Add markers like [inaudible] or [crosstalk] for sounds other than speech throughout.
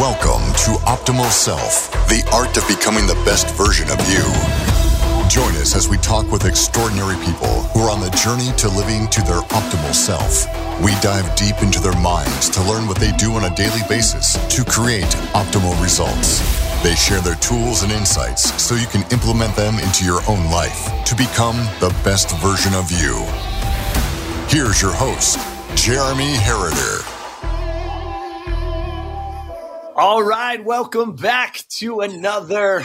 Welcome to Optimal Self, the art of becoming the best version of you. Join us as we talk with extraordinary people who are on the journey to living to their optimal self. We dive deep into their minds to learn what they do on a daily basis to create optimal results. They share their tools and insights so you can implement them into your own life to become the best version of you. Here's your host, Jeremy Herriter. All right, welcome back to another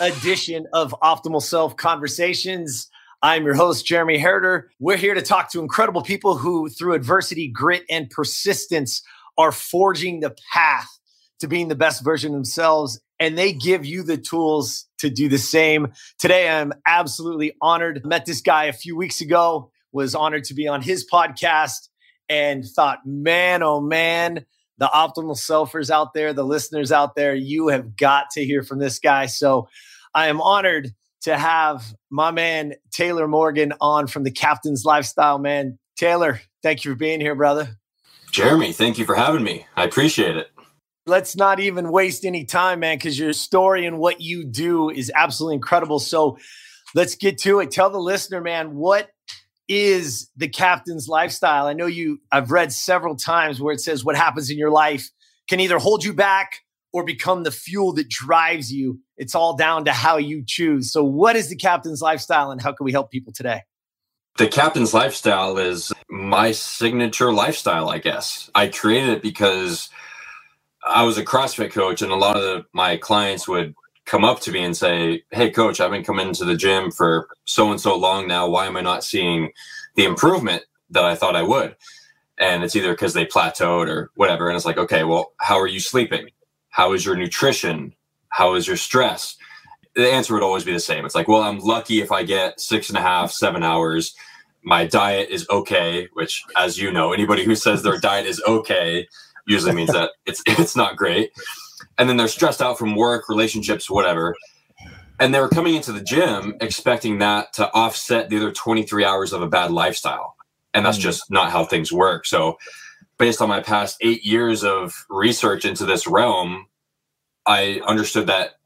edition of Optimal Self Conversations. I'm your host, Jeremy Herder. We're here to talk to incredible people who, through adversity, grit, and persistence, are forging the path to being the best version of themselves. And they give you the tools to do the same. Today, I'm absolutely honored. Met this guy a few weeks ago, was honored to be on his podcast, and thought, man, oh man, the optimal selfers out there, the listeners out there, you have got to hear from this guy. So I am honored to have my man Taylor Morgan on from the Captain's Lifestyle, man. Taylor, thank you for being here, brother. Jeremy, thank you for having me. I appreciate it. Let's not even waste any time, man, because your story and what you do is absolutely incredible. So let's get to it. Tell the listener, man, what is the captain's lifestyle? I know you, I've read several times where it says what happens in your life can either hold you back or become the fuel that drives you. It's all down to how you choose. So, what is the captain's lifestyle and how can we help people today? The captain's lifestyle is my signature lifestyle, I guess. I created it because I was a CrossFit coach, and a lot of the, my clients would come up to me and say, Hey, coach, I've been coming to the gym for so and so long now. Why am I not seeing the improvement that I thought I would? And it's either because they plateaued or whatever. And it's like, okay, well, how are you sleeping? How is your nutrition? How is your stress? The answer would always be the same. It's like, well, I'm lucky if I get six and a half, seven hours. My diet is okay, which, as you know, anybody who says their diet is okay usually means that it's [laughs] it's not great and then they're stressed out from work, relationships, whatever. And they were coming into the gym expecting that to offset the other 23 hours of a bad lifestyle. And that's mm. just not how things work. So, based on my past eight years of research into this realm, I understood that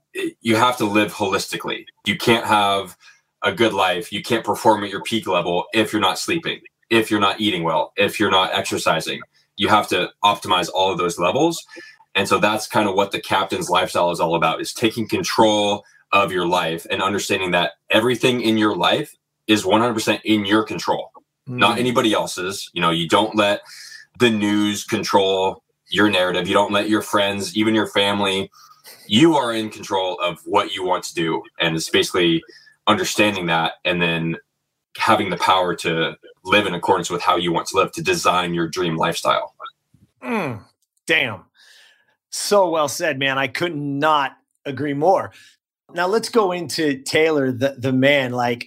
you have to live holistically. You can't have a good life. You can't perform at your peak level if you're not sleeping, if you're not eating well, if you're not exercising. You have to optimize all of those levels. And so that's kind of what the captain's lifestyle is all about is taking control of your life and understanding that everything in your life is 100% in your control, mm. not anybody else's. You know, you don't let the news control your narrative. You don't let your friends, even your family, you are in control of what you want to do. And it's basically understanding that and then having the power to live in accordance with how you want to live, to design your dream lifestyle. Mm, damn. So well said, man. I could not agree more. Now let's go into Taylor, the, the man. Like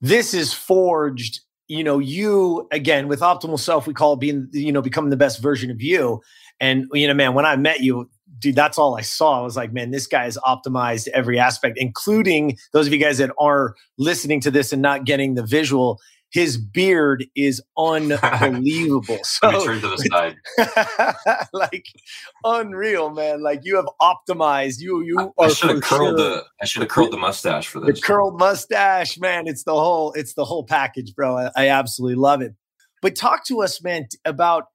this is forged, you know, you again with optimal self, we call being, you know, becoming the best version of you. And you know, man, when I met you, dude, that's all I saw. I was like, man, this guy is optimized every aspect, including those of you guys that are listening to this and not getting the visual his beard is unbelievable. [laughs] so turn to the side. [laughs] like unreal, man. Like you have optimized. You you I, I should have curled sure. the I should have curled the mustache for this. The curled mustache, man. It's the whole it's the whole package, bro. I, I absolutely love it. But talk to us, man, about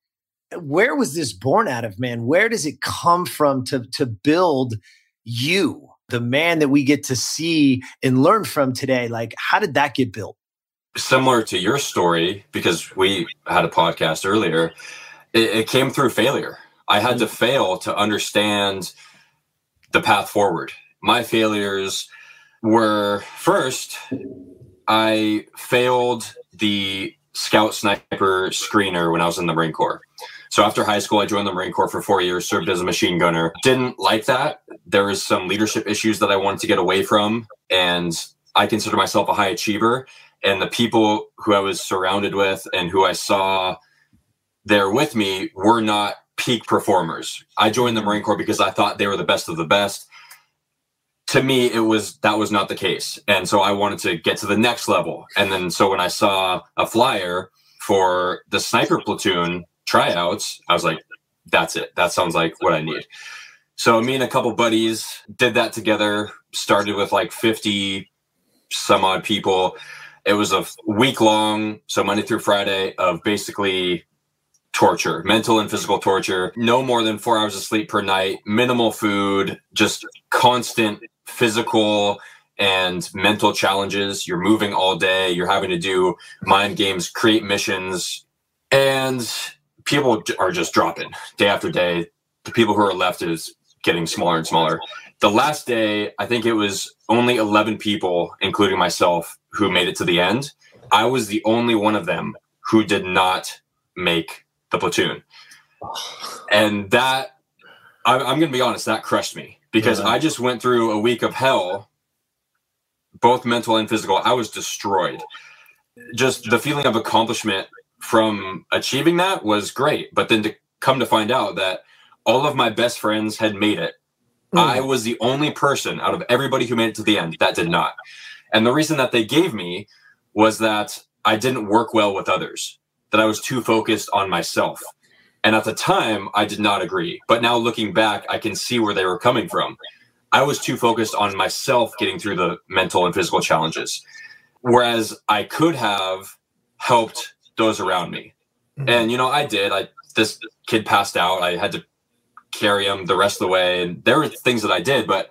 uh, where was this born out of, man? Where does it come from to to build you, the man that we get to see and learn from today? Like, how did that get built? Similar to your story, because we had a podcast earlier, it, it came through failure. I had to mm-hmm. fail to understand the path forward. My failures were first, I failed the scout sniper screener when I was in the Marine Corps. So after high school, I joined the Marine Corps for four years, served as a machine gunner. Didn't like that. There was some leadership issues that I wanted to get away from. And I consider myself a high achiever and the people who I was surrounded with and who I saw there with me were not peak performers. I joined the mm-hmm. Marine Corps because I thought they were the best of the best. To me, it was that was not the case. And so I wanted to get to the next level. And then so when I saw a flyer for the sniper platoon tryouts, I was like, that's it. That sounds like what I need. So me and a couple buddies did that together. Started with like 50 some odd people. It was a week long, so Monday through Friday of basically torture, mental and physical torture. No more than four hours of sleep per night, minimal food, just constant physical and mental challenges. You're moving all day, you're having to do mind games, create missions, and people are just dropping day after day. The people who are left is getting smaller and smaller. The last day, I think it was only 11 people, including myself, who made it to the end. I was the only one of them who did not make the platoon. And that, I'm, I'm going to be honest, that crushed me because yeah. I just went through a week of hell, both mental and physical. I was destroyed. Just the feeling of accomplishment from achieving that was great. But then to come to find out that all of my best friends had made it. Mm. I was the only person out of everybody who made it to the end that did not. And the reason that they gave me was that I didn't work well with others, that I was too focused on myself. And at the time, I did not agree. But now looking back, I can see where they were coming from. I was too focused on myself getting through the mental and physical challenges. Whereas I could have helped those around me. Mm-hmm. And, you know, I did. I, this kid passed out. I had to carry him the rest of the way. And there were things that I did, but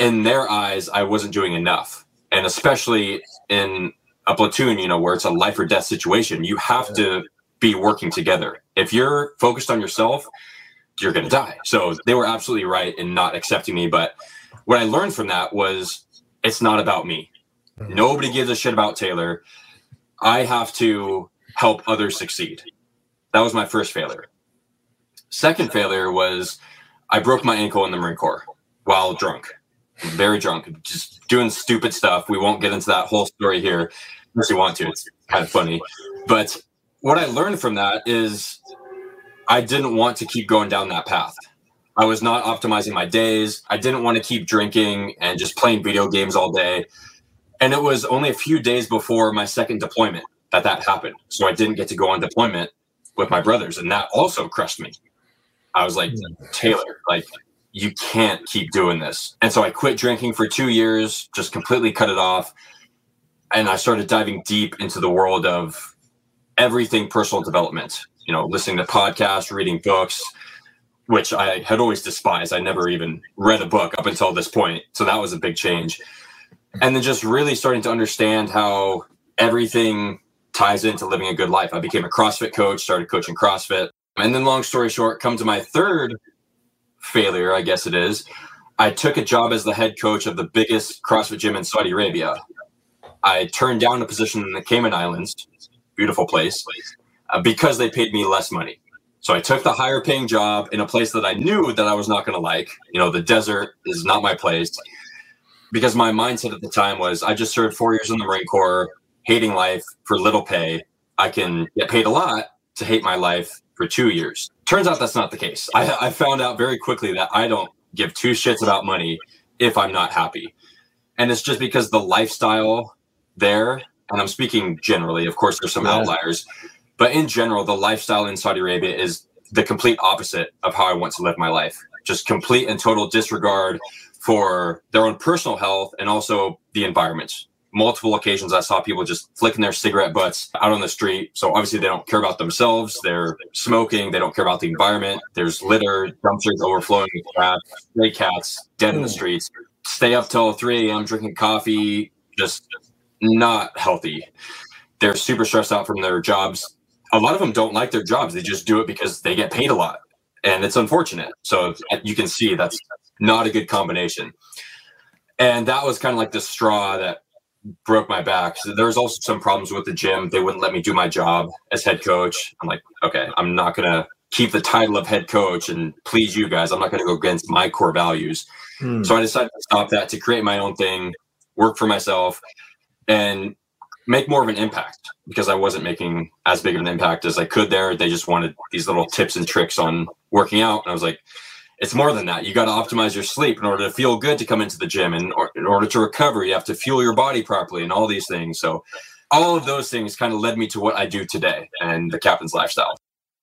in their eyes, I wasn't doing enough. And especially in a platoon, you know, where it's a life or death situation, you have to be working together. If you're focused on yourself, you're going to die. So they were absolutely right in not accepting me. But what I learned from that was it's not about me. Mm-hmm. Nobody gives a shit about Taylor. I have to help others succeed. That was my first failure. Second failure was I broke my ankle in the Marine Corps while drunk, very drunk, just doing stupid stuff. We won't get into that whole story here unless you want to. It's kind of funny. But what I learned from that is I didn't want to keep going down that path. I was not optimizing my days. I didn't want to keep drinking and just playing video games all day. And it was only a few days before my second deployment that that happened. So I didn't get to go on deployment with my brothers. And that also crushed me. I was like, hmm. Taylor, like, you can't keep doing this. And so I quit drinking for two years, just completely cut it off. And I started diving deep into the world of everything personal development, you know, listening to podcasts, reading books, which I had always despised. I never even read a book up until this point. So that was a big change. And then just really starting to understand how everything ties into living a good life. I became a CrossFit coach, started coaching CrossFit. And then, long story short, come to my third failure, I guess it is. I took a job as the head coach of the biggest CrossFit gym in Saudi Arabia. I turned down a position in the Cayman Islands, beautiful place, uh, because they paid me less money. So I took the higher paying job in a place that I knew that I was not going to like. You know, the desert is not my place. Because my mindset at the time was I just served four years in the Marine Corps, hating life for little pay. I can get paid a lot to hate my life for two years. Turns out that's not the case. I, I found out very quickly that I don't give two shits about money if I'm not happy. And it's just because the lifestyle there, and I'm speaking generally, of course, there's some yeah. outliers, but in general, the lifestyle in Saudi Arabia is the complete opposite of how I want to live my life. Just complete and total disregard for their own personal health and also the environment multiple occasions I saw people just flicking their cigarette butts out on the street. So obviously they don't care about themselves. They're smoking. They don't care about the environment. There's litter, dumpsters overflowing with crap, stray cats dead in the hmm. streets. Stay up till 3 a.m. drinking coffee, just not healthy. They're super stressed out from their jobs. A lot of them don't like their jobs. They just do it because they get paid a lot. And it's unfortunate. So you can see that's not a good combination. And that was kind of like the straw that broke my back. So there was also some problems with the gym. They wouldn't let me do my job as head coach. I'm like, okay, I'm not gonna keep the title of head coach and please you guys. I'm not gonna go against my core values. Hmm. So I decided to stop that to create my own thing, work for myself, and make more of an impact because I wasn't making as big of an impact as I could there. They just wanted these little tips and tricks on working out. And I was like, it's more than that. You got to optimize your sleep in order to feel good to come into the gym, and or, in order to recover, you have to fuel your body properly, and all these things. So, all of those things kind of led me to what I do today and the captain's lifestyle.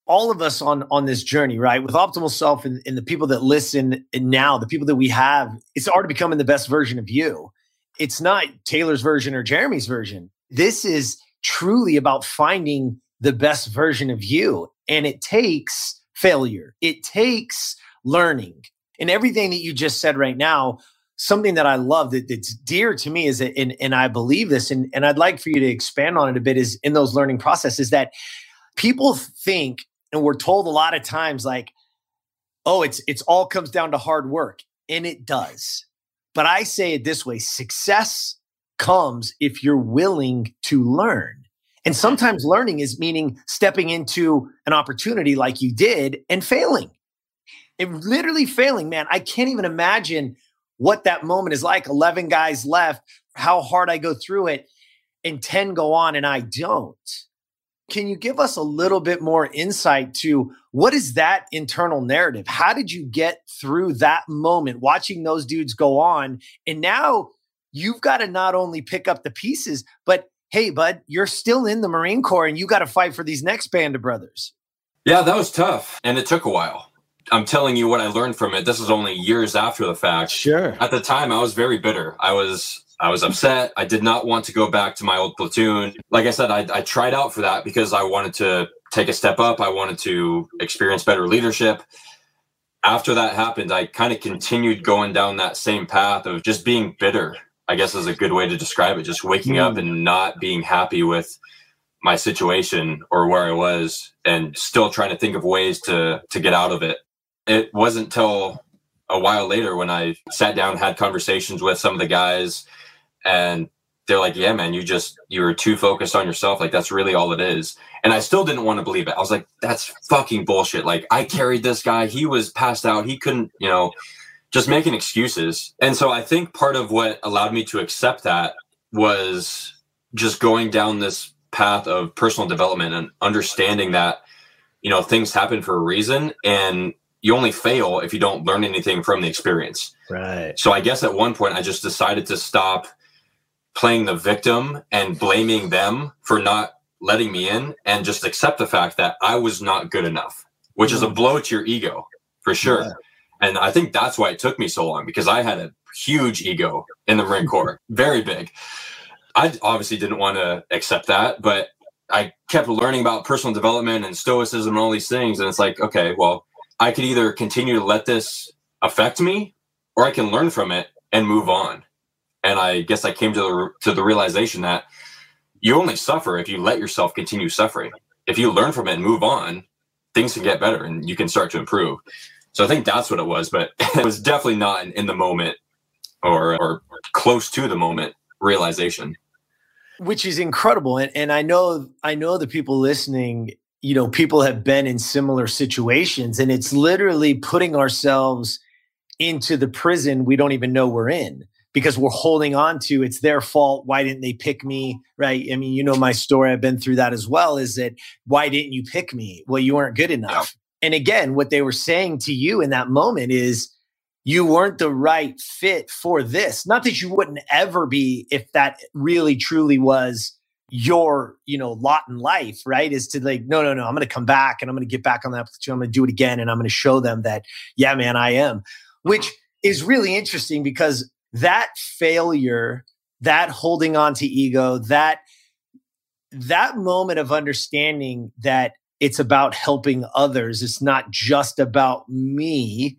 all of us on on this journey, right? With optimal self and, and the people that listen now, the people that we have, it's already becoming the best version of you. It's not Taylor's version or Jeremy's version. This is truly about finding the best version of you. And it takes failure. It takes learning. And everything that you just said right now, something that I love that, that's dear to me is that, and, and I believe this, and, and I'd like for you to expand on it a bit is in those learning processes that people think and we're told a lot of times like oh it's it's all comes down to hard work and it does. But i say it this way success comes if you're willing to learn. And sometimes learning is meaning stepping into an opportunity like you did and failing it literally failing man i can't even imagine what that moment is like 11 guys left how hard i go through it and 10 go on and i don't can you give us a little bit more insight to what is that internal narrative? How did you get through that moment watching those dudes go on? And now you've got to not only pick up the pieces, but hey, bud, you're still in the Marine Corps and you got to fight for these next band of brothers. Yeah, that was tough. And it took a while. I'm telling you what I learned from it. This is only years after the fact. Sure. At the time, I was very bitter. I was I was upset. I did not want to go back to my old platoon. Like I said, I, I tried out for that because I wanted to take a step up. I wanted to experience better leadership. After that happened, I kind of continued going down that same path of just being bitter. I guess is a good way to describe it. Just waking mm. up and not being happy with my situation or where I was, and still trying to think of ways to to get out of it. It wasn't till a while later when I sat down, had conversations with some of the guys, and they're like, yeah, man, you just, you were too focused on yourself. Like, that's really all it is. And I still didn't want to believe it. I was like, that's fucking bullshit. Like, I carried this guy. He was passed out. He couldn't, you know, just making excuses. And so I think part of what allowed me to accept that was just going down this path of personal development and understanding that, you know, things happen for a reason. And you only fail if you don't learn anything from the experience. Right. So I guess at one point I just decided to stop playing the victim and blaming them for not letting me in and just accept the fact that I was not good enough, which mm. is a mm. blow to your ego for sure. Yeah. And I think that's why it took me so long because I had a huge ego in the Marine Corps, [laughs] very big. I obviously didn't want to accept that, but I kept learning about personal development and stoicism and all these things. And it's like, okay, well, I could either continue to let this affect me or I can learn from it and move on and I guess I came to the to the realization that you only suffer if you let yourself continue suffering. If you learn from it and move on, things can get better and you can start to improve. So I think that's what it was, but [laughs] it was definitely not in the moment or or close to the moment realization. Which is incredible. And and I know I know the people listening, you know, people have been in similar situations and it's literally putting ourselves into the prison we don't even know we're in because we're holding on to it's their fault. Why didn't they pick me? Right. I mean, you know, my story, I've been through that as well. Is that why didn't you pick me? Well, you weren't good enough. Yeah. And again, what they were saying to you in that moment is you weren't the right fit for this. Not that you wouldn't ever be if that really truly was your you know lot in life right is to like no no no i'm to come back and i'm to get back on that platoon i'm to do it again and i'm to show them that yeah man i am which is really interesting because that failure, that holding on to ego, that that moment of understanding that it's about helping others, it's not just about me.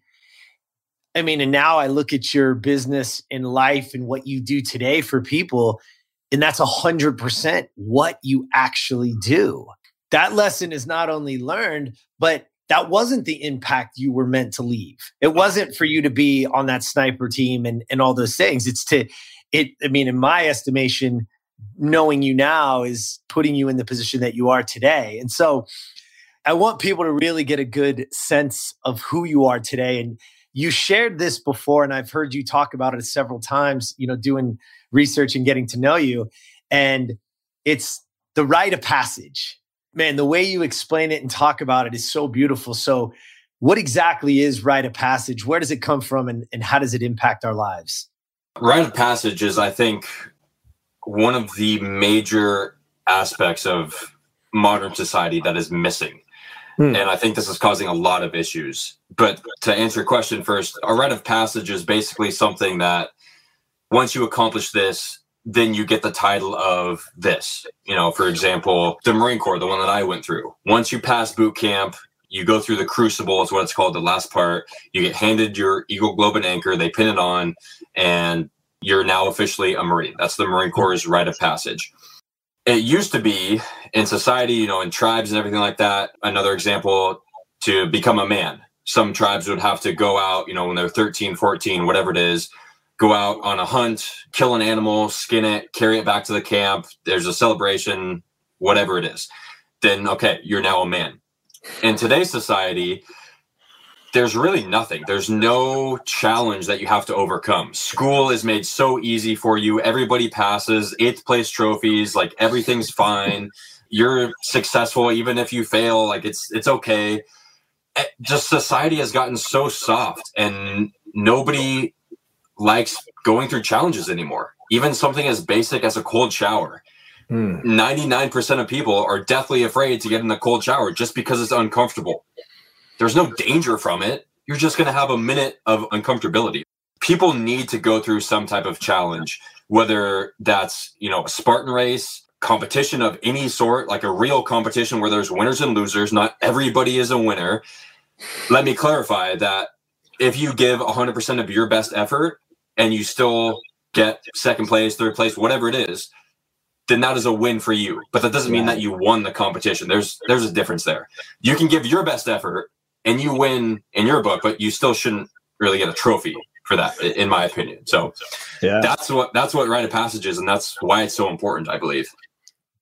I mean, and now I look at your business and life and what you do today for people, and that's a hundred percent what you actually mm-hmm. do. That lesson is not only learned, but that wasn't the impact you were meant to leave. It wasn't for you to be on that sniper team and, and all those things. It's to, it, I mean, in my estimation, knowing you now is putting you in the position that you are today. And so I want people to really get a good sense of who you are today. And you shared this before, and I've heard you talk about it several times, you know, doing research and getting to know you. And it's the rite of passage man, the way you explain it and talk about it is so beautiful. So, what exactly is rite of passage? Where does it come from, and, and how does it impact our lives? Rite of passage is, I think, one of the major aspects of modern society that is missing. Hmm. And I think this is causing a lot of issues. But to answer your question first, a rite of passage is basically something that once you accomplish this, then you get the title of this. You know, for example, the Marine Corps, the one that I went through. Once you pass boot camp, you go through the crucible, is what it's called, the last part. You get handed your Eagle Globe and Anchor, they pin it on, and you're now officially a Marine. That's the Marine Corps' rite of passage. It used to be in society, you know, in tribes and everything like that. Another example to become a man. Some tribes would have to go out, you know, when they're 13, 14, whatever it is, go out on a hunt, kill an animal, skin it, carry it back to the camp. There's a celebration, whatever it is. Then, okay, you're now a man. In today's society, there's really nothing. There's no challenge that you have to overcome. School is made so easy for you. Everybody passes, eighth place trophies, like everything's fine. You're successful even if you fail, like it's it's okay. Eh, just society has gotten so soft and nobody likes going through challenges anymore. Even something as basic as a cold shower. Hmm. 99% of people are deathly afraid to get in the cold shower just because it's uncomfortable. There's no danger from it. You're just going to have a minute of uncomfortability. People need to go through some type of challenge, whether that's, you know, a Spartan race, competition of any sort, like a real competition where there's winners and losers. Not everybody is a winner. Let me clarify that if you give 100% of your best effort, and you still get second place, third place, whatever it is, then that is a win for you. But that doesn't mean that you won the competition. There's there's a difference there. You can give your best effort and you win in your book, but you still shouldn't really get a trophy for that, in my opinion. So yeah. that's what that's what rite of passage is, and that's why it's so important, I believe.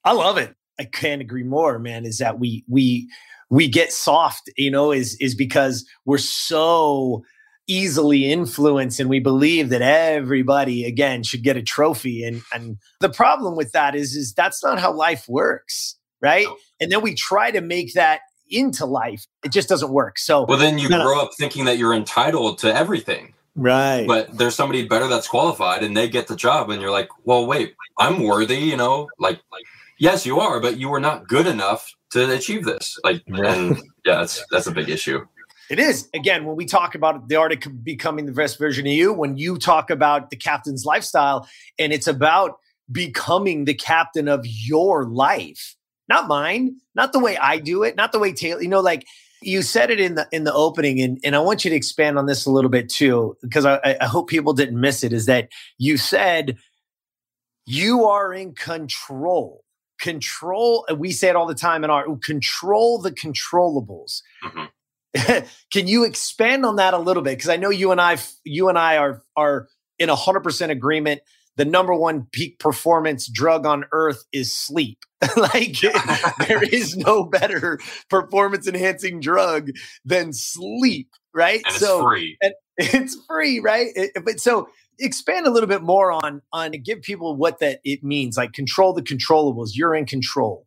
I love it. I can't agree more, man. Is that we we we get soft, you know, is is because we're so easily influenced and we believe that everybody again should get a trophy and and the problem with that is is that's not how life works right no. and then we try to make that into life it just doesn't work. So well then you grow up thinking that you're entitled to everything. Right. But there's somebody better that's qualified and they get the job and you're like well wait i'm worthy you know like like yes you are but you were not good enough to achieve this. Like and yeah that's that's a big issue. It is. Again, when we talk about the art of becoming the best version of you, when you talk about the captain's lifestyle, and it's about becoming the captain of your life, not mine, not the way I do it, not the way Taylor, you know, like you said it in the in the opening, and, and I want you to expand on this a little bit too, because I, I hope people didn't miss it, is that you said you are in control control we say it all the time in our control the controllables mm-hmm. [laughs] Can you expand on that a little bit? Because I know you and I, you and I are are in hundred percent agreement. The number one peak performance drug on earth is sleep. [laughs] like [laughs] there is no better performance enhancing drug than sleep, right? And so it's free. And [laughs] it's free, right? It, but so expand a little bit more on on give people what that it means. Like control the controllables. You're in control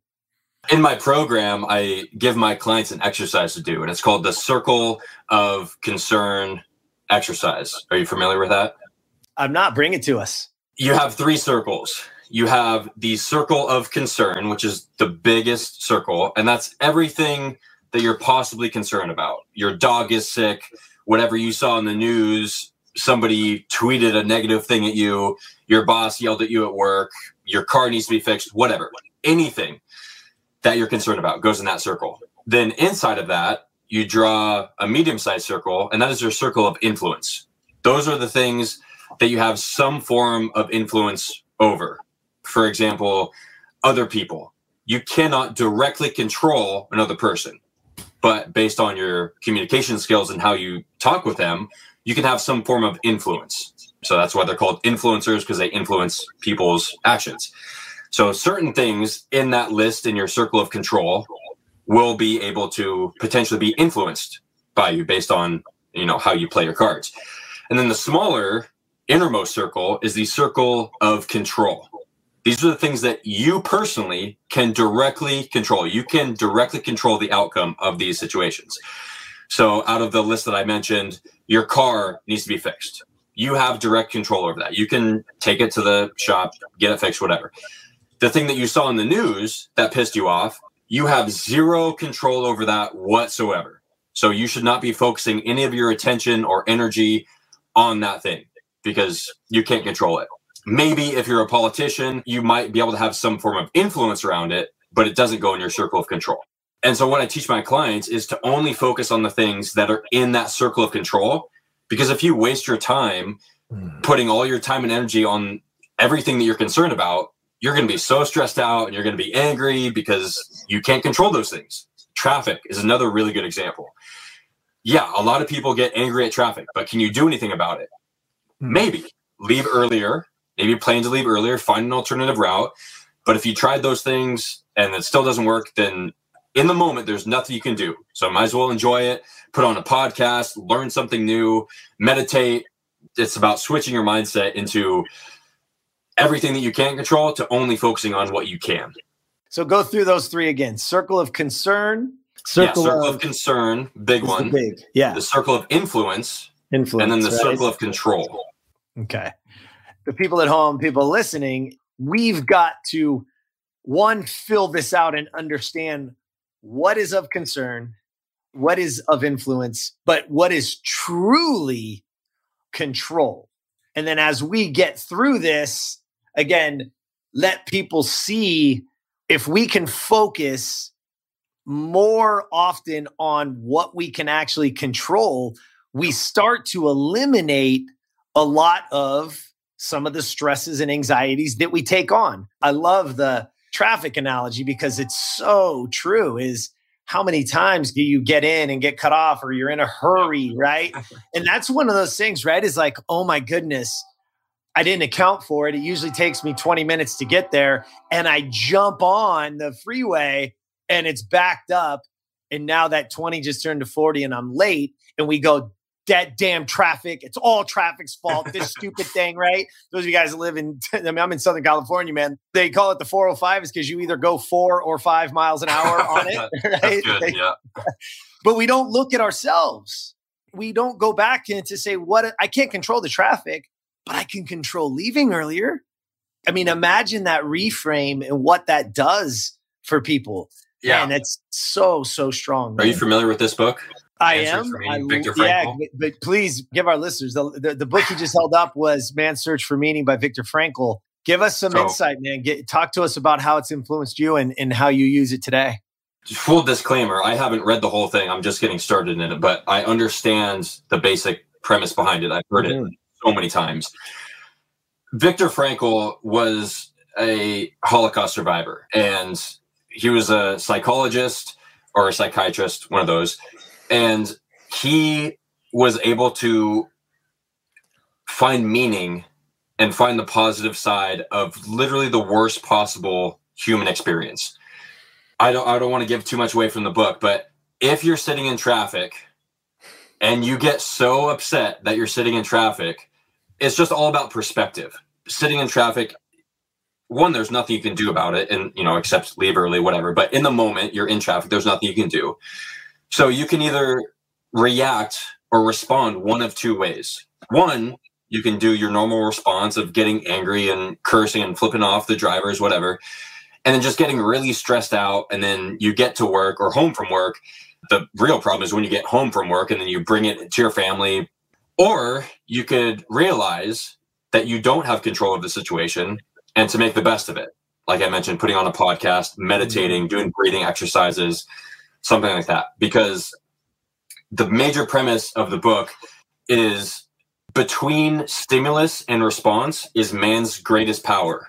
in my program, I give my clients an exercise to do, and it's called the Circle of Concern exercise. Are you familiar with that? I'm not. Bring it to us. You have three circles. You have the circle of concern, which is the biggest circle, and that's everything that you're possibly concerned about. Your dog is sick, whatever you saw in the news, somebody tweeted a negative thing at you, your boss yelled at you at work, your car needs to be fixed, whatever. Anything that you're concerned about goes in that circle. Then inside of that, you draw a medium sized circle, and that is your circle of influence. Those are the things that you have some form of influence over. For example, other people. You cannot directly control another person, but based on your communication skills and how you talk with them, you can have some form of influence. So that's why they're called influencers because they influence people's actions. So certain things in that list in your circle of control will be able to potentially be influenced by you based on you know how you play your cards. And then the smaller innermost circle is the circle of control. These are the things that you personally can directly control. You can directly control the outcome of these situations. So, out of the list that I mentioned, your car needs to be fixed. You have direct control over that. You can take it to the shop, get it fixed, whatever the thing that you saw in the news that pissed you off, you have zero control over that whatsoever. So you should not be focusing any of your attention or energy on that thing because you can't control it. Maybe if you're a politician, you might be able to have some form of influence around it, but it doesn't go in your circle of control. And so what I teach my clients is to only focus on the things that are in that circle of control. Because if you waste your time hmm. putting all your time and energy on everything that you're concerned about, you're going to be so stressed out and you're going to be angry because you can't control those things. Traffic is another really good example. Yeah, a lot of people get angry at traffic, but can you do anything about it? Maybe leave earlier, maybe plan to leave earlier, find an alternative route. But if you tried those things and it still doesn't work, then in the moment, there's nothing you can do. So might as well enjoy it, put on a podcast, learn something new, meditate. It's about switching your mindset into everything that you can't control to only focusing on what you can. So go through those three again. Circle of concern. Circle, yeah, circle of, of, concern, big one. Big, yeah. The circle of influence. Influence. And then the right? circle of control. Okay. The people at home, people listening, we've got to one fill this out and understand what is of concern, what is of influence, but what is truly control. And then as we get through this, again, let people see if we can focus more often on what we can actually control, we start to eliminate a lot of some of the stresses and anxieties that we take on. I love the traffic analogy because it's so true is how many times do you get in and get cut off or you're in a hurry, right? And that's one of those things, right? Is like, oh my goodness, I didn't account for it. It usually takes me 20 minutes to get there. And I jump on the freeway and it's backed up. And now that 20 just turned to 40 and I'm late. And we go, that damn traffic. It's all traffic's fault. This stupid thing, right? Those of you guys that live in, [laughs] I mean, I'm in Southern California, man. They call it the 405 is because you either go four or five miles an hour on it, [laughs] right? Good, yeah. [laughs] but we don't look at ourselves. We don't go back and to say, what I can't control the traffic, but I can control leaving earlier. I mean, imagine that reframe and what that does for people. Yeah. And it's so, so strong. Man. Are you familiar with this book? I am. I, Frankl. Yeah, but please give our listeners the, the, the book you just held up was Man's Search for Meaning by Viktor Frankl. Give us some so, insight, man. Get, talk to us about how it's influenced you and, and how you use it today. Full disclaimer: I haven't read the whole thing. I'm just getting started in it, but I understand the basic premise behind it. I've heard mm-hmm. it so many times. Viktor Frankl was a Holocaust survivor, and he was a psychologist or a psychiatrist, one of those and he was able to find meaning and find the positive side of literally the worst possible human experience. I don't I don't want to give too much away from the book, but if you're sitting in traffic and you get so upset that you're sitting in traffic, it's just all about perspective. Sitting in traffic, one, there's nothing you can do about it, and you know, except leave early, whatever. But in the moment, you're in traffic, there's nothing you can do. So you can either react or respond one of two ways. One, you can do your normal response of getting angry and cursing and flipping off the drivers, whatever, and then just getting really stressed out. And then you get to work or home from work. The real problem is when you get home from work and then you bring it to your family. Or you could realize that you don't have control of the situation and to make the best of it. Like I mentioned, putting on a podcast, meditating, mm-hmm. doing breathing exercises, something like that. Because the major premise of the book is between stimulus and response is man's greatest power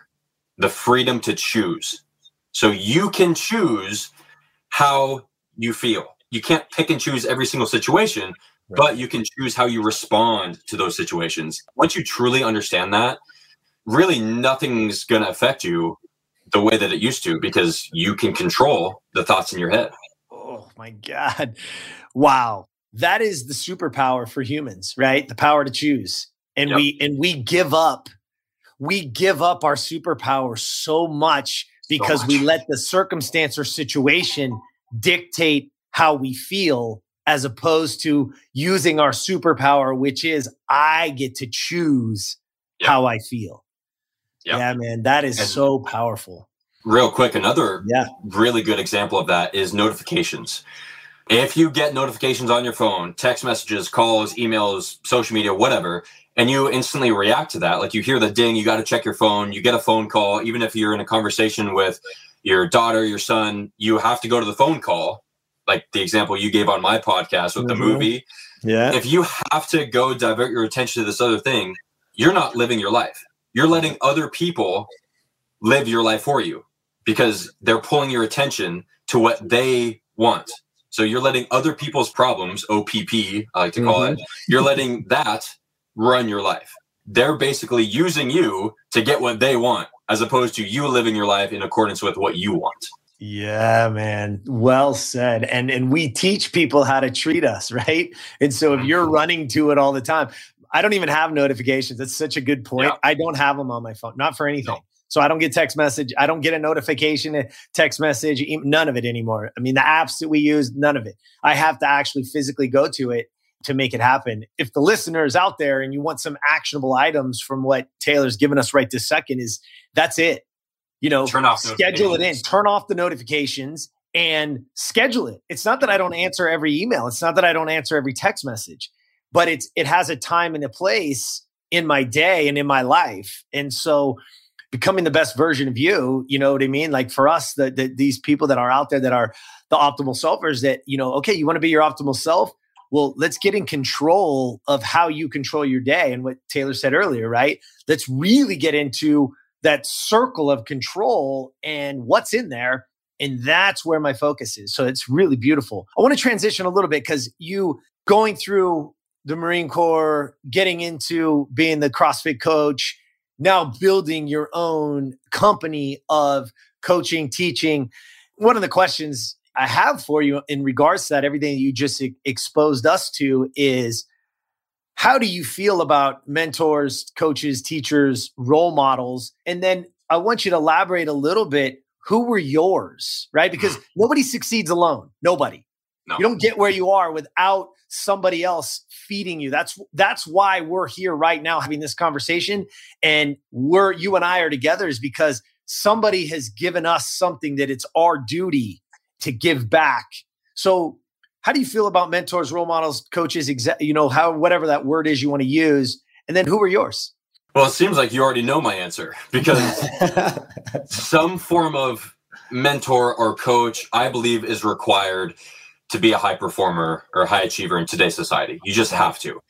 the freedom to choose. So you can choose how you feel. You can't pick and choose every single situation, right. but you can choose how you respond to those situations. Once you truly understand that, really nothing's going to affect you the way that it used to because you can control the thoughts in your head Oh my God. Wow. That is the superpower for humans, right? The power to choose. And yep. we and we give up. We give up our superpower so much because so much. we let the circumstance or situation dictate how we feel as opposed to using our superpower, which is I get to choose yep. how I feel. Yep. Yeah, man, that is and so powerful real quick, another yeah. really good example of that is notifications. If you get notifications on your phone, text messages, calls, emails, social media, whatever, and you instantly react to that, like you hear the ding, you got to check your phone, you get a phone call, even if you're in a conversation with your daughter, your son, you have to go to the phone call, like the example you gave on my podcast with mm-hmm. the movie. Yeah. If you have to go divert your attention to this other thing, you're not living your life. You're letting other people live your life for you because they're pulling your attention to what they want. So you're letting other people's problems, OPP, I like to call mm-hmm. it, you're letting that run your life. They're basically using you to get what they want, as opposed to you living your life in accordance with what you want. Yeah, man. Well said. And and we teach people how to treat us, [laughs] right? And so if you're mm-hmm. running to it all the time, I don't even have notifications. That's such a good point. Yeah. I don't have them on my phone, not for anything. No. So I don't get text message. I don't get a notification, a text message, none of it anymore. I mean, the apps that we use, none of it. I have to actually physically go to it to make it happen. If the listener is out there and you want some actionable items from what Taylor's given us right this second, is that's it. You know, turn off schedule it in, turn off the notifications and schedule it. It's not that I don't answer every email. It's not that I don't answer every text message, but it's it has a time and a place in my day and in my life. And so becoming the best version of you you know what i mean? Like for us the, the, these people that are out there that are the optimal selfers that you know okay you want to be your optimal self? Well let's get in control of how you control your day and what taylor said earlier right? Let's really get into that circle of control and what's in there and that's where my focus is. So it's really beautiful. I want to transition a little bit because you going through the marine corps getting into being the crossfit coach now building your own company of coaching, teaching. One of the questions I have for you in regards to that, everything you just exposed us to is how do you feel about mentors, coaches, teachers, role models? And then I want you to elaborate a little bit. Who were yours, right? Because [sighs] nobody succeeds alone. Nobody. No. You don't get where you are without somebody else feeding you. That's that's why we're here right now having this conversation and we're you and I are together is because somebody has given us something that it's our duty to give back. So how do you feel about mentors, role models, coaches, exa- you know, how whatever that word is you want to use? And then who are yours? Well, it seems like you already know my answer [laughs] because [laughs] some form of mentor or coach I believe is required to be a high performer or a high achiever in today's society. You just have to.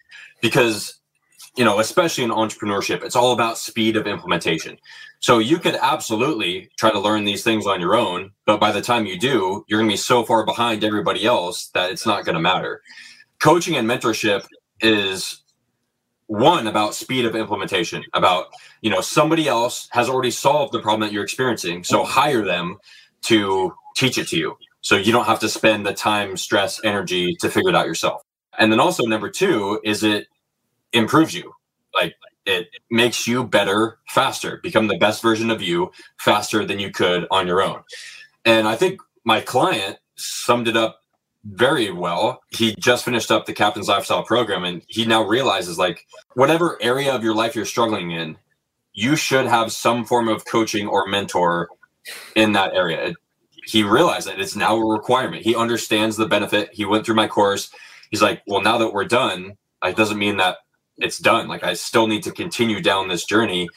Because, you know, especially in entrepreneurship, it's all about speed of implementation. So you could absolutely try to learn these things on your own, but by the time you do, you're going to be so far behind everybody else that it's not going to matter. Coaching and mentorship is one about speed of implementation about you know somebody else has already solved the problem that you're experiencing so hire them to teach it to you so you don't have to spend the time, stress, energy to figure it out yourself. And then also number two is it improves you. Like it makes you better faster, become the best version of you faster than you could on your own. And I think my client summed it up very well. He just finished up the Captain's Lifestyle program and he now realizes like whatever area of your life you're struggling in, you should have some form of coaching or mentor in that area. It he realized that it's now a requirement. He understands the benefit. He went through my course. He's like, well, now that we're done, it doesn't mean that it's done. Like I still need to continue down this journey.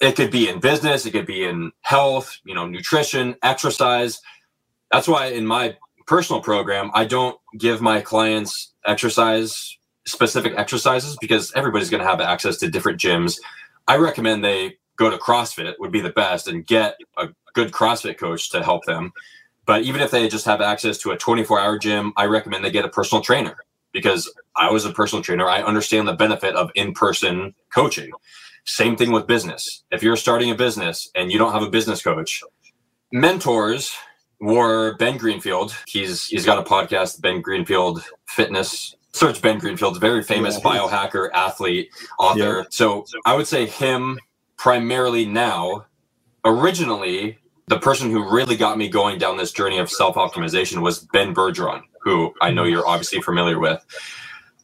It could be in business, it could be in health, you know, nutrition, exercise. That's why in my personal program, I don't give my clients exercise specific exercises because everybody's going to have access to different gyms. I recommend they go to CrossFit would be the best and get a good CrossFit coach to help them. But even if they just have access to a 24 hour gym, I recommend they get a personal trainer because I was a personal trainer. I understand the benefit of in person coaching. Same thing with business. If you're starting a business and you don't have a business coach, mentors were Ben Greenfield. He's he's got a podcast, Ben Greenfield Fitness. Search Ben Greenfield, very famous yeah, biohacker, athlete, author. Yeah. So I would say him primarily now. Originally, the person who really got me going down this journey of self optimization was Ben Bergeron, who I know you're obviously familiar with.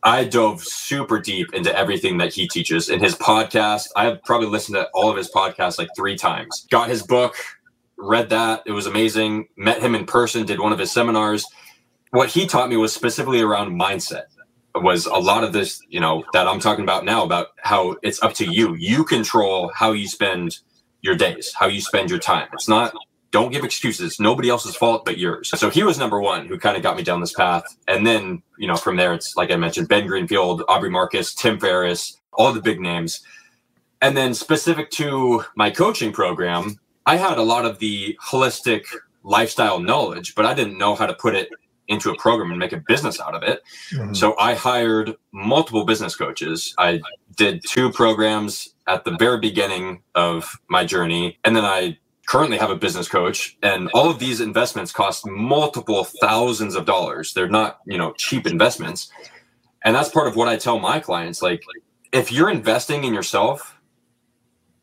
I dove super deep into everything that he teaches in his podcast. I have probably listened to all of his podcasts like three times. Got his book, read that. It was amazing. Met him in person, did one of his seminars. What he taught me was specifically around mindset. Was a lot of this, you know, that I'm talking about now about how it's up to you. You control how you spend your days, how you spend your time. It's not don't give excuses. Nobody else's fault but yours. So he was number one who kind of got me down this path. And then, you know, from there, it's like I mentioned, Ben Greenfield, Aubrey Marcus, Tim Ferriss, all the big names. And then specific to my coaching program, I had a lot of the holistic lifestyle knowledge, but I didn't know how to put it into a program and make a business out of it. Mm-hmm. So I hired multiple business coaches. I did two programs at the very beginning of my journey. And then I currently have a business coach and all of these investments cost multiple thousands of dollars they're not you know cheap investments and that's part of what i tell my clients like if you're investing in yourself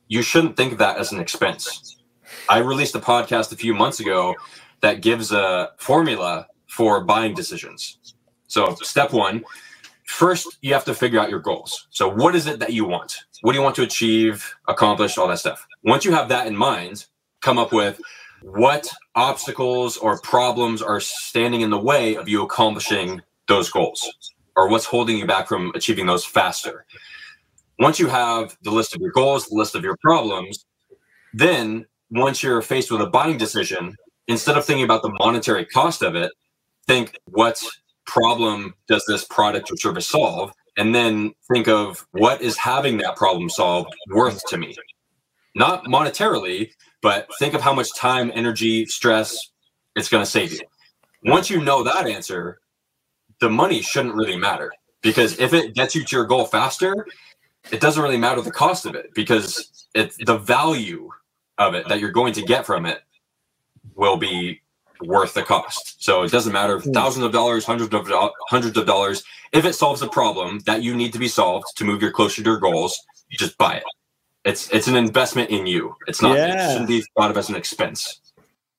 you shouldn't think of that as an expense i released a podcast a few months ago that gives a formula for buying decisions. So step one first you have to figure out your goals. So what is it that you want? What do you want to achieve accomplish all that stuff? Once you have that in mind come up with what obstacles or problems are standing in the way of you accomplishing those goals or what's holding you back from achieving those faster. Once you have the list of your goals, the list of your problems, then once you're faced with a buying decision, instead of thinking about the monetary cost of it, think what problem does this product or service solve? And then think of what is having that problem solved worth to me? Not monetarily, but think of how much time, energy, stress it's going to save you. Once you know that answer, the money shouldn't really matter because if it gets you to your goal faster, it doesn't really matter the cost of it because it's the value of it that you're going to get from it will be worth the cost. So it doesn't matter if hmm. thousands of dollars, hundreds of do- hundreds of dollars. If it solves a problem that you need to be solved to move you closer to your goals, you just buy it. It's it's an investment in you. It's not. Yeah. It shouldn't be thought of as an expense.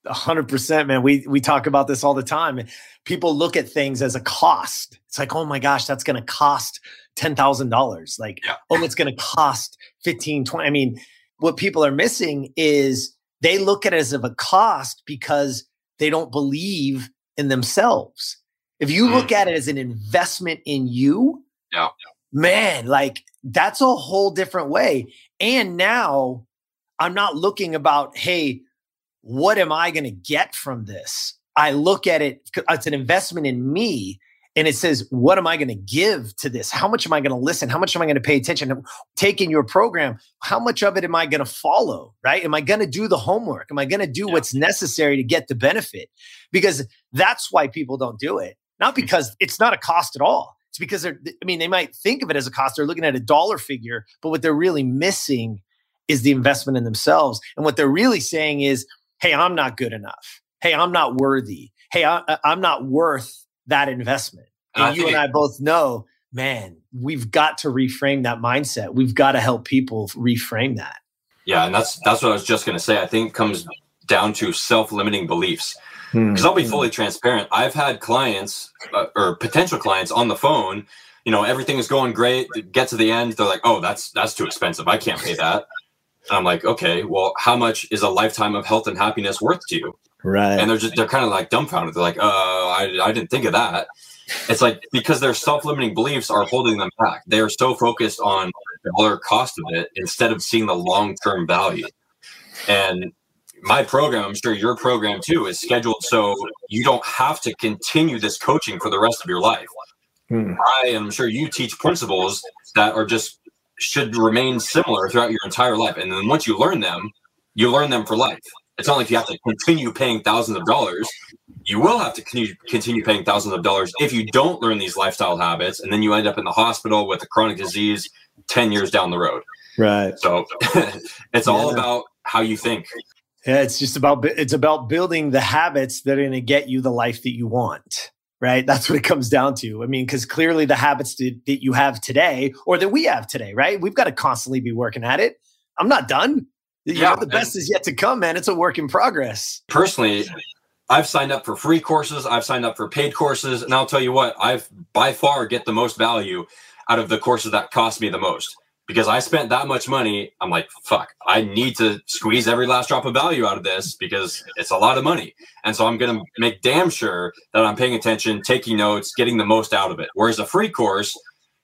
hundred percent, man. We we talk about this all the time. People look at things as a cost. It's like, oh my gosh, that's going to cost ten thousand dollars. Like, yeah. oh, it's going to cost 15, 20. I mean, what people are missing is they look at it as of a cost because they don't believe in themselves. If you mm. look at it as an investment in you, yeah. man, like that's a whole different way. And now I'm not looking about, hey, what am I going to get from this? I look at it, it's an investment in me. And it says, what am I going to give to this? How much am I going to listen? How much am I going to pay attention? Take in your program. How much of it am I going to follow? Right? Am I going to do the homework? Am I going to do yeah. what's necessary to get the benefit? Because that's why people don't do it. Not mm. because it's not a cost at all. It's because they're, I mean, they might think of it as a cost. They're looking at a dollar figure, but what they're really missing is the investment in themselves. And what they're really saying is, hey, I'm not good enough. Hey, I'm not worthy. Hey, I, am not worth that investment. And you and I both know, man, we've got to reframe that mindset. We've got to help people reframe that. Yeah, and that's that's what I was just going to say. I think comes down to self-limiting beliefs. Because hmm. I'll be fully transparent. I've had clients uh, or potential clients on the phone. You know, everything is going great. Get to the end, they're like, "Oh, that's that's too expensive. I can't pay that." And I'm like, "Okay, well, how much is a lifetime of health and happiness worth to you?" Right. And they're just they're kind of like dumbfounded. They're like, "Uh, I I didn't think of that." It's like because their self-limiting beliefs are holding them back. They are so focused on the dollar cost of it instead of seeing the long-term value. And my program, I'm sure your program too, is scheduled so you don't have to continue this coaching for the rest of your life. Hmm. I am sure you teach principles that are just should remain similar throughout your entire life. And then once you learn them, you learn them for life. It's not like you have to continue paying thousands of dollars. You will have to continue paying thousands of dollars if you don't learn these lifestyle habits, and then you end up in the hospital with a chronic disease 10 years down the road. Right. So [laughs] it's yeah. all about how you think. Yeah, it's just about it's about building the habits that are going to get you the life that you want. Right. That's what it comes down to. I mean, because clearly the habits that, that you have today or that we have today, right? We've got to constantly be working at it. I'm not done. Yeah, know, the best is yet to come, man. It's a work in progress. Personally, I've signed up for free courses, I've signed up for paid courses, and I'll tell you what, I've by far get the most value out of the courses that cost me the most because I spent that much money. I'm like, fuck, I need to squeeze every last drop of value out of this because it's a lot of money. And so I'm going to make damn sure that I'm paying attention, taking notes, getting the most out of it. Whereas a free course,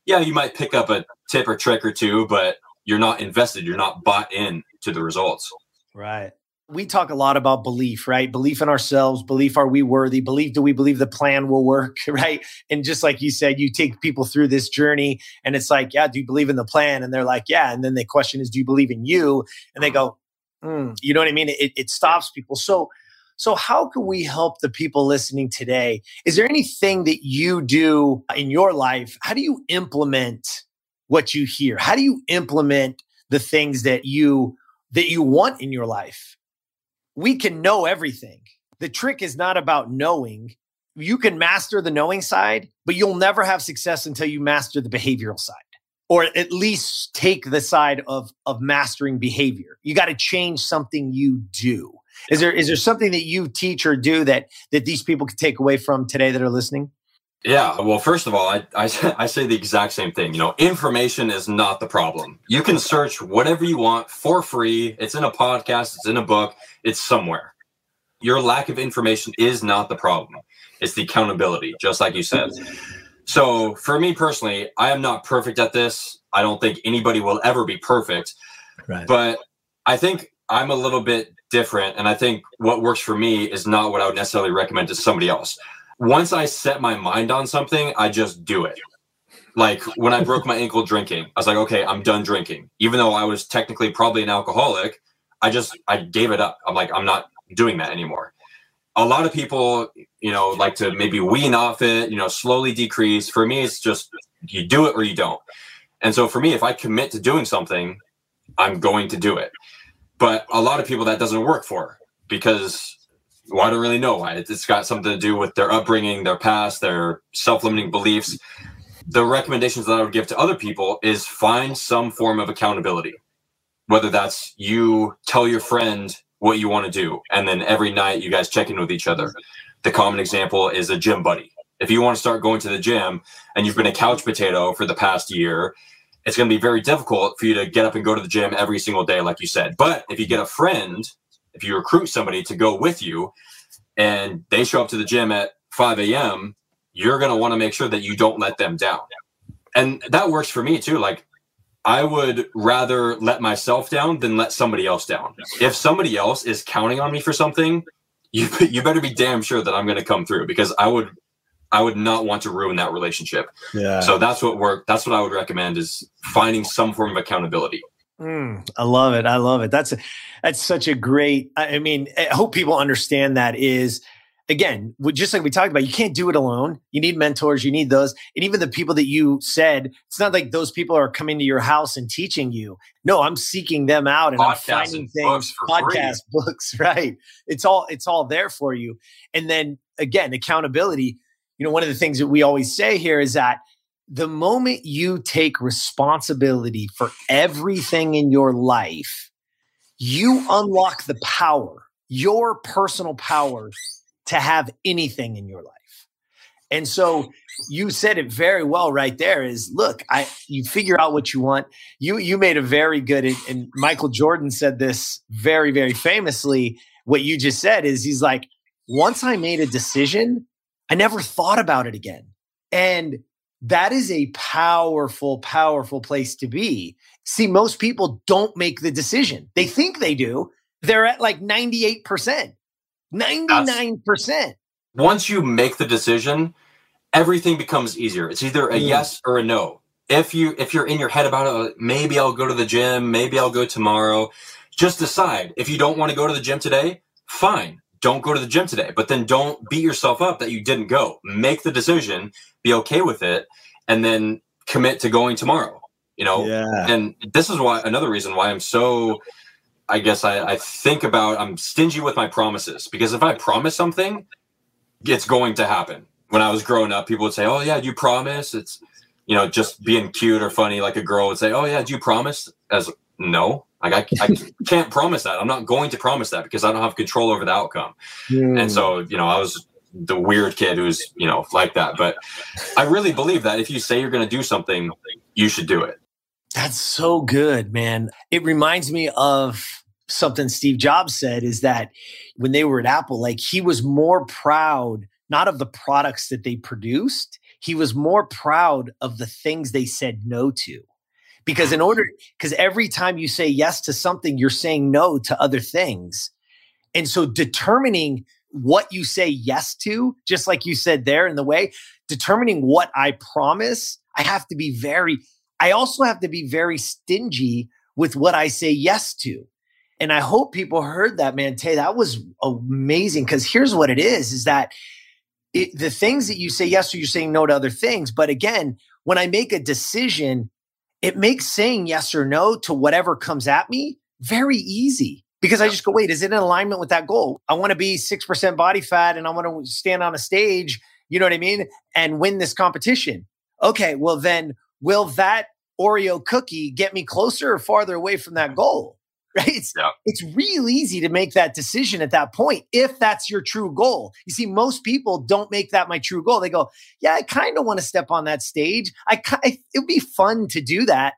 yeah, you might pick up a tip or trick or two, but you're not invested, you're not bought in to the results. Right we talk a lot about belief, right? Belief in ourselves, belief are we worthy, belief do we believe the plan will work, [laughs] right? And just like you said, you take people through this journey and it's like, yeah, do you believe in the plan? And they're like, yeah. And then the question is, do you believe in you? And they go, mm, you know what I mean? It, it stops people. So, so how can we help the people listening today? Is there anything that you do in your life? How do you implement what you hear? How do you implement the things that you that you want in your life? we can know everything. The trick is not about knowing. You can master the knowing side, but you'll never have success until you master the behavioral side or at least take the side of of mastering behavior. You got to change something you do. Is there is there something that you teach or do that that these people could take away from today that are listening? Yeah, um, well, first of all, I, I, [laughs] I say the exact same thing. You know, information is not the problem. You can search whatever you want for free. It's in a podcast, it's in a book, it's somewhere. Your lack of information is not the problem. It's the accountability, just like you said. So, for me personally, I am not perfect at this. I don't think anybody will ever be perfect. Right. But I think I'm a little bit different. And I think what works for me is not what I would necessarily recommend to somebody else once I set my mind on something, I just do it. Like when I broke my ankle drinking, I was like, okay, I'm done drinking. Even though I was technically probably an alcoholic, I just I gave it up. I'm like, I'm not doing that anymore. A lot of people, you know, like to maybe wean off it, you know, slowly decrease. For me, it's just you do it or you don't. And so for me, if I commit to doing something, I'm going to do it. But a lot of people that doesn't work for because well, I don't really know why. It's got something to do with their upbringing, their past, their self-limiting beliefs. The recommendations that I would give to other people is find some form of accountability. Whether that's you tell your friend what you want to do, and then every night you guys check in with each other. The common example is a gym buddy. If you want to start going to the gym and you've been a couch potato for the past year, it's going to be very difficult for you to get up and go to the gym every single day, like you said. But if you get a friend if you recruit somebody to go with you and they show up to the gym at 5 a.m., you're going to want to make sure that you don't let them down. And that works for me too. Like, I would rather let myself down than let somebody else down. If somebody else is counting on me for something, you [laughs] you better be damn sure that I'm going to come through because I would I would not want to ruin that relationship. Yeah. So that's what work. That's what I would recommend is finding some form of accountability. Mm, I love it. I love it. That's a, that's such a great. I mean, I hope people understand that is again, just like we talked about, you can't do it alone. You need mentors. You need those, and even the people that you said. It's not like those people are coming to your house and teaching you. No, I'm seeking them out and Podcasts I'm finding things. Podcast free. [laughs] books, right? It's all it's all there for you. And then again, accountability. You know, one of the things that we always say here is that the moment you take responsibility for everything in your life, you unlock the power, your personal power to have anything in your life. And so you said it very well right there is look, I you figure out what you want. You you made a very good and Michael Jordan said this very very famously what you just said is he's like once I made a decision, I never thought about it again. And that is a powerful, powerful place to be. See, most people don't make the decision. They think they do. They're at like 98%, 99%. That's, once you make the decision, everything becomes easier. It's either a mm. yes or a no. If you if you're in your head about it, maybe I'll go to the gym, maybe I'll go tomorrow. Just decide. If you don't want to go to the gym today, fine. Don't go to the gym today. But then don't beat yourself up that you didn't go. Make the decision be okay with it, and then commit to going tomorrow. You know, yeah. and this is why another reason why I'm so. I guess I, I think about I'm stingy with my promises because if I promise something, it's going to happen. When I was growing up, people would say, "Oh yeah, do you promise?" It's you know just being cute or funny, like a girl would say, "Oh yeah, do you promise?" As no, like I, I can't promise that. I'm not going to promise that because I don't have control over the outcome. Mm. And so you know, I was the weird kid who's you know like that but i really believe that if you say you're going to do something you should do it That's so good, man. It reminds me of something Steve Jobs said is that when they were at Apple, like he was more proud not of the products that they produced, he was more proud of the things they said no to. Because in order, because every time you say yes to something, you're saying no to other things. And so determining what you say yes to, just like you said there in the way, determining what I promise, I have to be very, I also have to be very stingy with what I say yes to. And I hope people heard that, man. Tay, that was amazing. Cause here's what it is, is that it, the things that you say yes to, you're saying no to other things. But again, when I make a decision, it makes saying yes or no to whatever comes at me very easy because I just go, wait, is it in alignment with that goal? I want to be 6% body fat and I want to stand on a stage, you know what I mean? And win this competition. Okay, well, then will that Oreo cookie get me closer or farther away from that goal? Right? It's, yeah. it's real easy to make that decision at that point if that's your true goal. You see, most people don't make that my true goal. They go, yeah, I kind of want to step on that stage. I, I it would be fun to do that.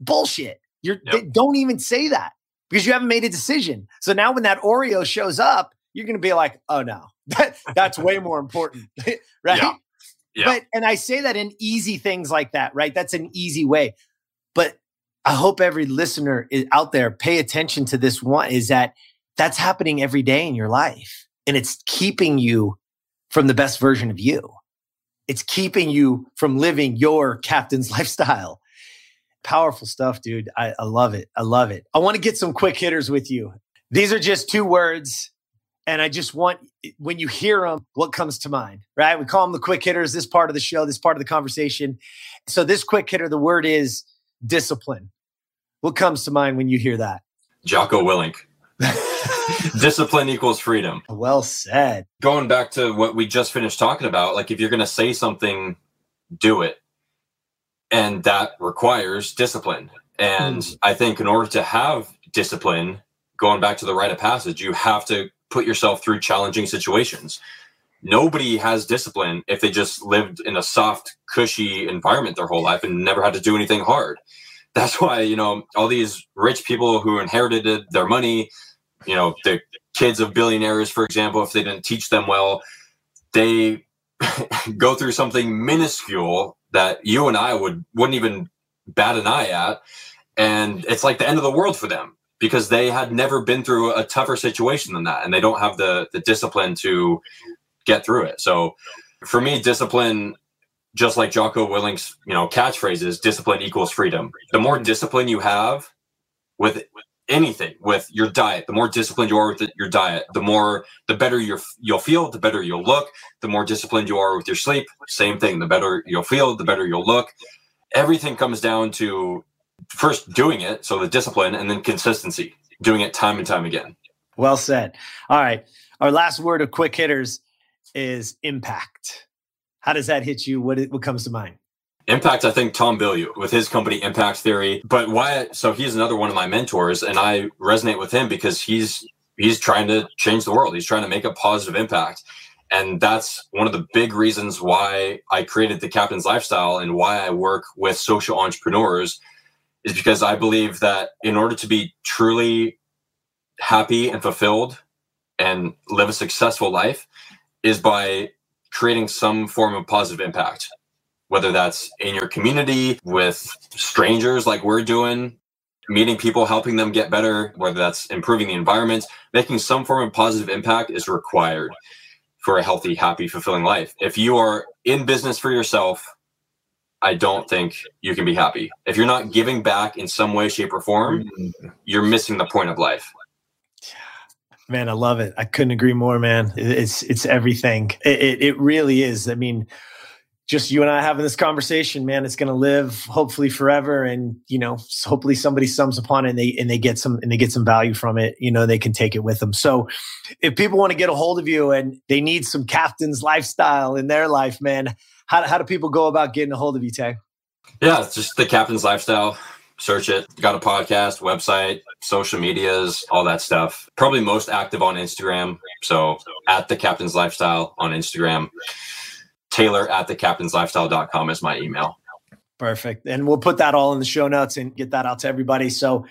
Bullshit. You're yep. don't even say that because you haven't made a decision. So now when that Oreo shows up, you're going to be like, oh no, [laughs] that, that's way more important, [laughs] right? Yeah. Yeah. But and I say that in easy things like that, right? That's an easy way. But I hope every listener is out there pay attention to this one is that that's happening every day in your life and it's keeping you from the best version of you. It's keeping you from living your captain's [laughs] lifestyle. Powerful stuff, dude. I, I love it. I love it. I want to get some quick hitters with you. These are just two words. And I just want, eh, when you hear them, what comes to mind, right? We call them the quick hitters, this part of the show, this part of the conversation. So, this quick hitter, the word is discipline. What comes to mind when you hear that? Jocko Willink. [laughs] Discipline equals freedom. Well said. Going back to what we just finished talking about, like if you're going to say something, do it. And that requires discipline. And mm. I think in order to have discipline, going back to the rite of passage, you have to put yourself through challenging situations. Nobody has discipline if they just lived in a soft, cushy environment their whole life and never had to do anything hard that's why you know all these rich people who inherited their money you know the kids of billionaires for example if they didn't teach them well they [laughs] go through something minuscule that you and i would wouldn't even bat an eye at. And it's like the end of the world for them because they had never been through a tougher situation than that. And they don't have the the discipline to get through it. So for me discipline just like Jocko Willink's, you know, catchphrases, discipline equals freedom. The more discipline you have with anything, with your diet, the more disciplined you are with your diet, the more, the better you you'll feel, the better you'll look. The more disciplined you are with your sleep, same thing. The better you'll feel, the better you'll look. Everything comes down to first doing it, so the discipline, and then consistency, doing it time and time again. Well said. All right, our last word of quick hitters is impact. How does that hit you? What what comes to mind? Impact, I think Tom Bilyeu with his company Impact Theory. But why? So he's another one of my mentors, and I resonate with him because he's he's trying to change the world. He's trying to make a positive impact, and that's one of the big reasons why I created the Captain's Lifestyle and why I work with social entrepreneurs is because I believe that in order to be truly happy and fulfilled and live a successful life is by creating some form of positive impact, whether that's in your community with strangers like we're doing, meeting people, helping them get better, whether that's improving the environment, making some form of positive impact is required for a healthy, happy, fulfilling life. If you are in business for yourself, I don't think you can be happy. If you're not giving back in some way, shape, or form, mm-hmm. you're missing the point of life. Man, I love it. I couldn't agree more, man. It's it's everything. It, it, it really is. I mean, just you and I having this conversation, man, it's going to live hopefully forever. And you know, hopefully somebody sums upon it and they and they get some and they get some value from it. You know, they can take it with them. So, if people want to get a hold of you and they need some captain's lifestyle in their life, man, how how do people go about getting a hold of you, Tay? Yeah, it's just the captain's lifestyle search it. Got a podcast, website, social medias, all that stuff. Probably most active on Instagram. So at the Captain's Lifestyle on Instagram. Taylor at the captain's lifestyle.com is my email. Perfect. And we'll put that all in the show notes and get that out to everybody. So,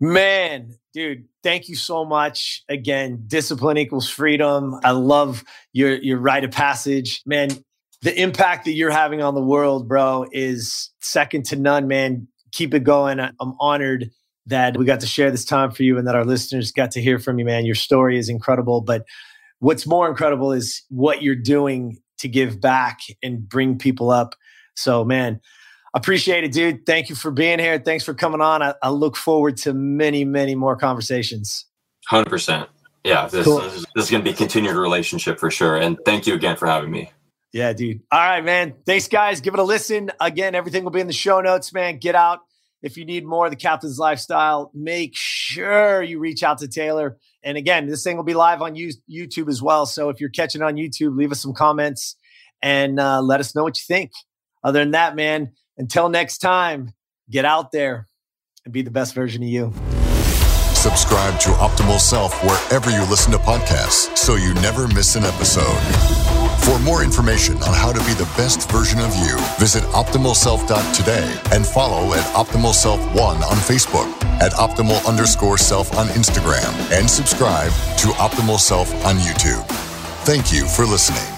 man, dude, thank you so much. Again, discipline equals freedom. I love your your rite of passage. Man, the impact that you're having on the world, bro, is second to none, man. Keep it going. I'm honored that we got to share this time for you and that our listeners got to hear from you, man. Your story is incredible. But what's more incredible is what you're doing to give back and bring people up. So, man, appreciate it, dude. Thank you for being here. Thanks for coming on. I, I look forward to many, many more conversations. 100%. Yeah, this, cool. this, this is going to be continued relationship for sure. And thank you again for having me. Yeah, dude. All right, man. Thanks, guys. Give it a listen. Again, everything will be in the show notes, man. Get out. If you need more of the captain's lifestyle, make sure you reach out to Taylor. And again, this thing will be live on YouTube as well. So if you're catching on YouTube, leave us some comments and uh, let us know what you think. Other than that, man, until next time, get out there and be the best version of you. Subscribe to Optimal Self wherever you listen to podcasts so you never miss an episode. For more information on how to be the best version of you, visit optimalself.today and follow at optimalself1 on Facebook, at Optimal underscore self on Instagram, and subscribe to Optimal Self on YouTube. Thank you for listening.